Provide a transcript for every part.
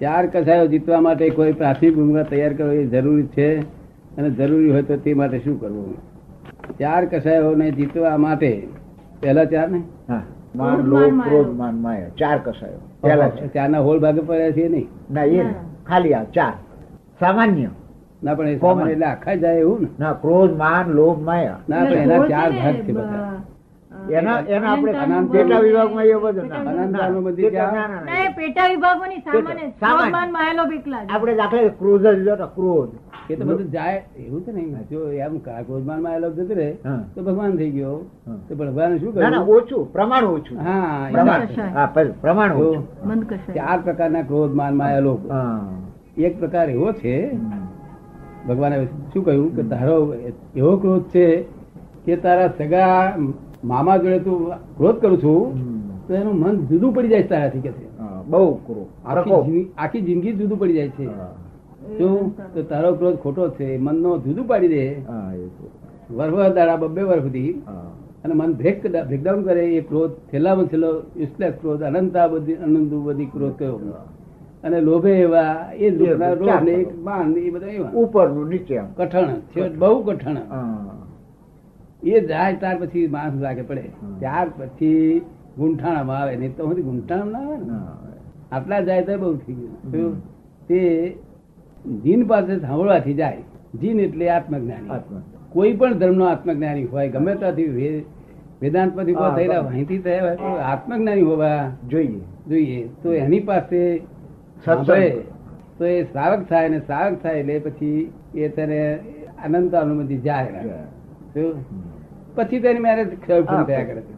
ચાર કસાયો જીતવા માટે કોઈ પ્રાથમિક ભૂમિકા તૈયાર કરવી જરૂરી છે અને જરૂરી હોય તો તે માટે શું કરવું? ચાર કસાયોને જીતવા માટે પહેલા ચાર ને? હા. માન ક્રોધ, લોભ માન, ક્રોધ માયા. માન માયા. ચાર કસાયો. પહેલા ચાર. ના હોલ ભાગે પડ્યા છે નહીં? ના એ ખાલી આ ચાર. સામાન્ય. ના પણ એ સામાન્ય એટલે આખા જાય એવું ને? ના ક્રોધ માન લોભ માયા. ના પણ એના ચાર ભાગ છે બધા. એના એના આપણે પેટા વિભાગમાં એ બધું પેટા વિભાગમાં. બધી પેટા- ક્યાં? ના, ના, ના, એ ના. પેટા વિભાગોની સામાન્ય. પેટા- માયેલો એકલા આપણે દાખલે ક્રોધ જ ક્રોધ એ તો બધું જાય એવું છે નહીં. જો એમ ક્રોધમાનમાં આવેલો જતો રે તો ભગવાન થઈ ગયો. તો ભગવાન શું ના ના કર્યું? ઓછું. પ્રમાણ ઓછું. હા પ્રમાણ. હા પ્રમાણ ઓછું. ચાર પ્રકારના ક્રોધ માનમાં લોક એક પ્રકાર એવો છે. ભગવાને શું કહ્યું? કે તારો એવો ક્રોધ છે કે તારા સગા મામા જોડે તું ક્રોધ કરું છું તો એનું મન જુદું પડી જાય તારાથી કે બહુ આખી. જિંદગી- જુદું પડી જાય છે. શું? તો તારો ક્રોધ ખોટો છે મનનો જુદું પાડી દે. હા, વર્ષ દાડા બબ્બે વર્ષ સુધી. અને મન બ્રેક બ્રેકડાઉન કરે એ ક્રોધ છેલ્લામાં છેલ્લો યુસલેસ ક્રોધ અનંતા બધી અનંત બધી ક્રોધ કયો. અને લોભે એવા એ લોભ ને ચાર એક બાણ ને એ બધા એવા. ઉપર નીચે કઠણ છે બહુ કઠણ. એ જાય ત્યાર પછી માણસ લાગે પડે. ત્યાર પછી ગુંઠાણામાં આવે. નહીં તો ગુંઠાણામાં ના આવે ને? આટલા જાય તો બહુ થઈ ગયું. તે જીન પાસે સાંભળવાથી જાય. જીન એટલે આત્મજ્ઞાની. કોઈ પણ ધર્મનો આત્મજ્ઞાની હોય ગમે ત્યાંથી વેદાંત પછી થયેલા અહીંથી થયા તો આત્મજ્ઞાની હોવા જોઈએ. જોઈએ. તો એની પાસે સાંભળે. તો એ શ્રાવક થાય ને શ્રાવક થાય એટલે પછી એ તને અનંત અનુમતિ જાય? પછી તેની મેરેજ થયા કરે છે.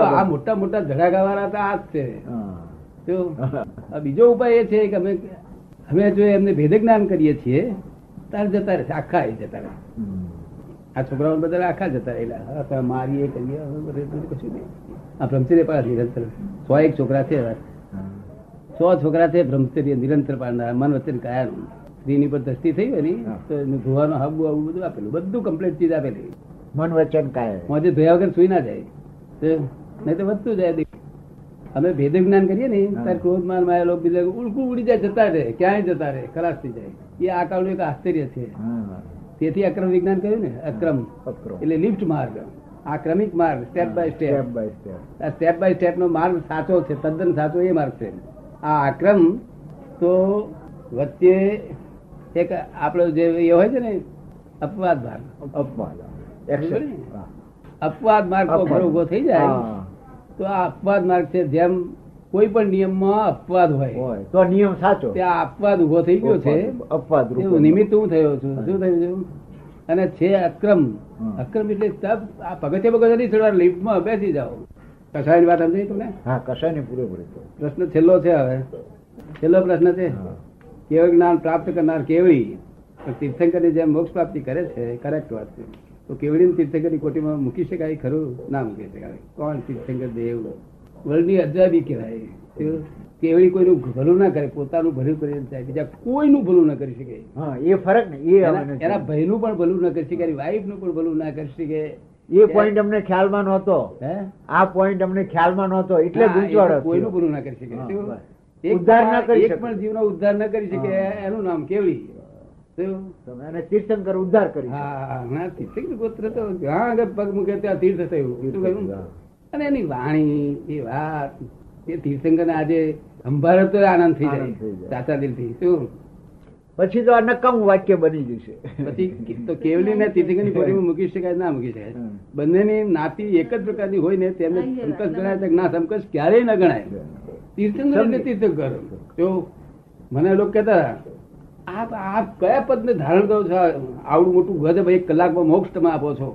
આ મોટા મોટા ધડાકા વાળા હતા આ જ છે બીજો ઉપાય એ છે કે અમે હવે જો એમને ભેદ જ્ઞાન કરીએ છીએ તારે જતા રહેશે આખા એ જતા રહે આ છોકરાઓ બધા આખા જતા રહેલા. મારીએ કરીએ કશું નહીં. આ બ્રહ્મચર્ય પાડે નિરંતર. સો એક છોકરા છે. સો છોકરા છે બ્રહ્મચર્ય નિરંતર પાડનાર મન વચન કાયાનું. સ્ત્રીની પર દ્રષ્ટિ થઈ હોય ને તો એનું ધોવાનું હાબુ આવું બધું આપેલું. બધું કમ્પ્લીટ ચીજ આપેલી. મન વચન કાય મોજે ધોયા વગર સુઈ ના જાય. નહીં તો વધતું જાય અમે ભેદ જ્ઞાન કરીએ ને ત્યારે ક્રોધ માન બીજા ઉડકું ઉડી જાય જતા રહે. ક્યાંય જતા રહે ખલાસ થઈ જાય. એ આ કાળનું એક આશ્ચર્ય છે. તેથી અક્રમ વિજ્ઞાન કહ્યું ને અક્રમ. અક્રમ. એટલે લિફ્ટ માર્ગ. આ ક્રમિક માર્ગ step by step by step આ સ્ટેપ બાય સ્ટેપ નો માર્ગ સાચો છે તદ્દન સાચો એ માર્ગ છે. આ આક્રમ તો વચ્ચે એક આપણો જે એ હોય છે ને અપવાદ માર્ગ. અપવાદ. અપવાદ માર્ગ ઊભો થઈ જાય તો આ અપવાદ માર્ગ છે જેમ કોઈ પણ નિયમમાં અપવાદ હોય. તો નિયમ સાચો. ત્યાં અપવાદ ઊભો થઈ ગયો છે. અપવાદ નિમિત્ત હું થયો છું. શું થયું છું? અને છે અક્રમ. અક્રમ એટલે તપ આ પગથિયે પગથિયે નહીં ચડવાનું લિફ્ટમાં બેસી જાઓ. કસાયની વાત સમજાય તમને? હા કશાયની પૂરેપૂરી પ્રશ્ન છેલ્લો છે હવે. છેલ્લો પ્રશ્ન છે? હા. જ્ઞાન પ્રાપ્ત કરનાર કેવડી? તીર્થંકરની જેમ મોક્ષ પ્રાપ્તિ કરે છે કરેક્ટ વાત છે. તો કેવડી તીર્થંકરની કોટીમાં મૂકી શકાય? ખરું? ના મૂકી શકાય. કોણ તીર્થંકર દેવ? વર્લ્ડની અજાબી કહેવાય. કેવડી કોઈનું ભલું ના કરે પોતાનું ભલું કરી જાય. બીજા કોઈનું ભલું ના કરી શકે. હા એ ફરક ને એ એના. ભાઈનું પણ ભલું ના કરી શકે એની વાઈફનું પણ ભલું ના કરી શકે. એ પોઈન્ટ અમને ખ્યાલમાં નહોતો. હે? આ પોઈન્ટ અમને ખ્યાલમાં નહોતો. એટલે ગૂંચવાડો કોઈનું ભલું ના કરી શકે. ઉદ્ધાર ના કરી એક શકે. પણ જીવનો ઉદ્ધાર ન કરી શકે એનું નામ કેવડી? તીર્થંકર ઉદ્ધાર કરી હા હા તીર્થંકર ગોત્ર તો જ્યાં આગળ પગ મૂકે ત્યાં તીર્થ થયું. અને એની વાણી એ વાત એ તીર્થંકર આજે સંભાળે તો આનંદ થઈ જાય. સાચા દિલથી. શું? પછી તો આ નકામું વાક્ય બની જશે. પછી તો કેવલી ને તીર્થંકરની કોરીમાં મૂકી શકાય ના મૂકી શકાય. બંનેની નાતી એક જ પ્રકારની હોય ને તેમને સંકસ ગણાય છે ના સંકસ ક્યારેય ન ગણાય. તીર્થંકર એટલે તીર્થંકર. જો મને લોકો કહેતા આપ આપ કયા પદને ધારણ કરો છો? આવડું મોટું ગધ એક કલાકમાં મોક્ષ તમે આપો છો.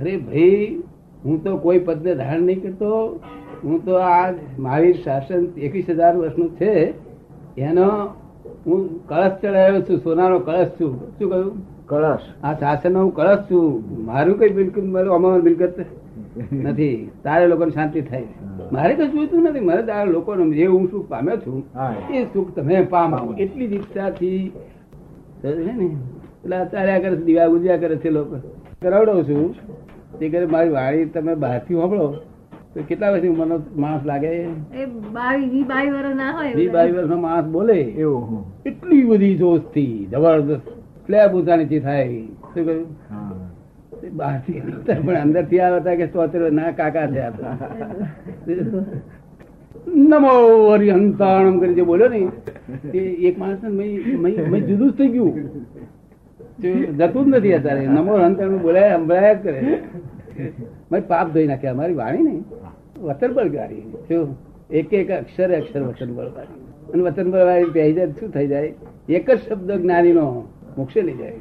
અરે ભાઈ હું તો કોઈ પદને ધારણ નહીં કરતો. હું તો આ મહાવીર શાસન એકવીસ હજાર વર્ષનું છે. એનો હું કળશ ચડાવ્યો છું સોનાનો કળશ છું. શું કહ્યું? કળશ. આ શાસનનો હું કળશ છું. મારું કઈ બિલકુલ મારું અમારું મિલકત નથી. તારે લોકોને શાંતિ થાય. મારે તો જોઈતું નથી. મારે તારા લોકોને જે હું સુખ પામ્યો છું એ. સુખ તમે પામો. એટલી જ ઈચ્છાથી ને. એટલે આ કરે છે દીવા ગુજ્યા કરે છે લોકો. કરાવડો છું. તે કરે મારી વાળી તમે બહારથી સાંભળો. તો કેટલા વર્ષની ઉંમરનો માણસ લાગે? એ વી બાવી વર્ષ ના હોય વી બાવીસ વર્ષનો માણસ બોલે. એટલી બધી જોશથી જબરદસ્ત સ્લેબ ઊંચા નીચી થાય શું કહ્યું? બહારથી પણ અંદરથી આવતા કે સ્તોત્ર ના કાકા છે નમો હરિહંતાણમ કરી જે બોલ્યો ને, એ એક માણસ જુદું જ થઈ ગયું. જતું જ નથી અત્યારે. નમો હંતાણું બોલાય, સંભળાય જ કરે. મારી પાપ ધોઈ નાખ્યા અમારી વાણી ને વતન બળ ગાડી શું એક એક અક્ષર અક્ષર વતન ગાડી અને વતન વાળી પહેરી જાય શું થઈ જાય? એક જ શબ્દ જ્ઞાનીનો મોક્ષે લઈ જાય?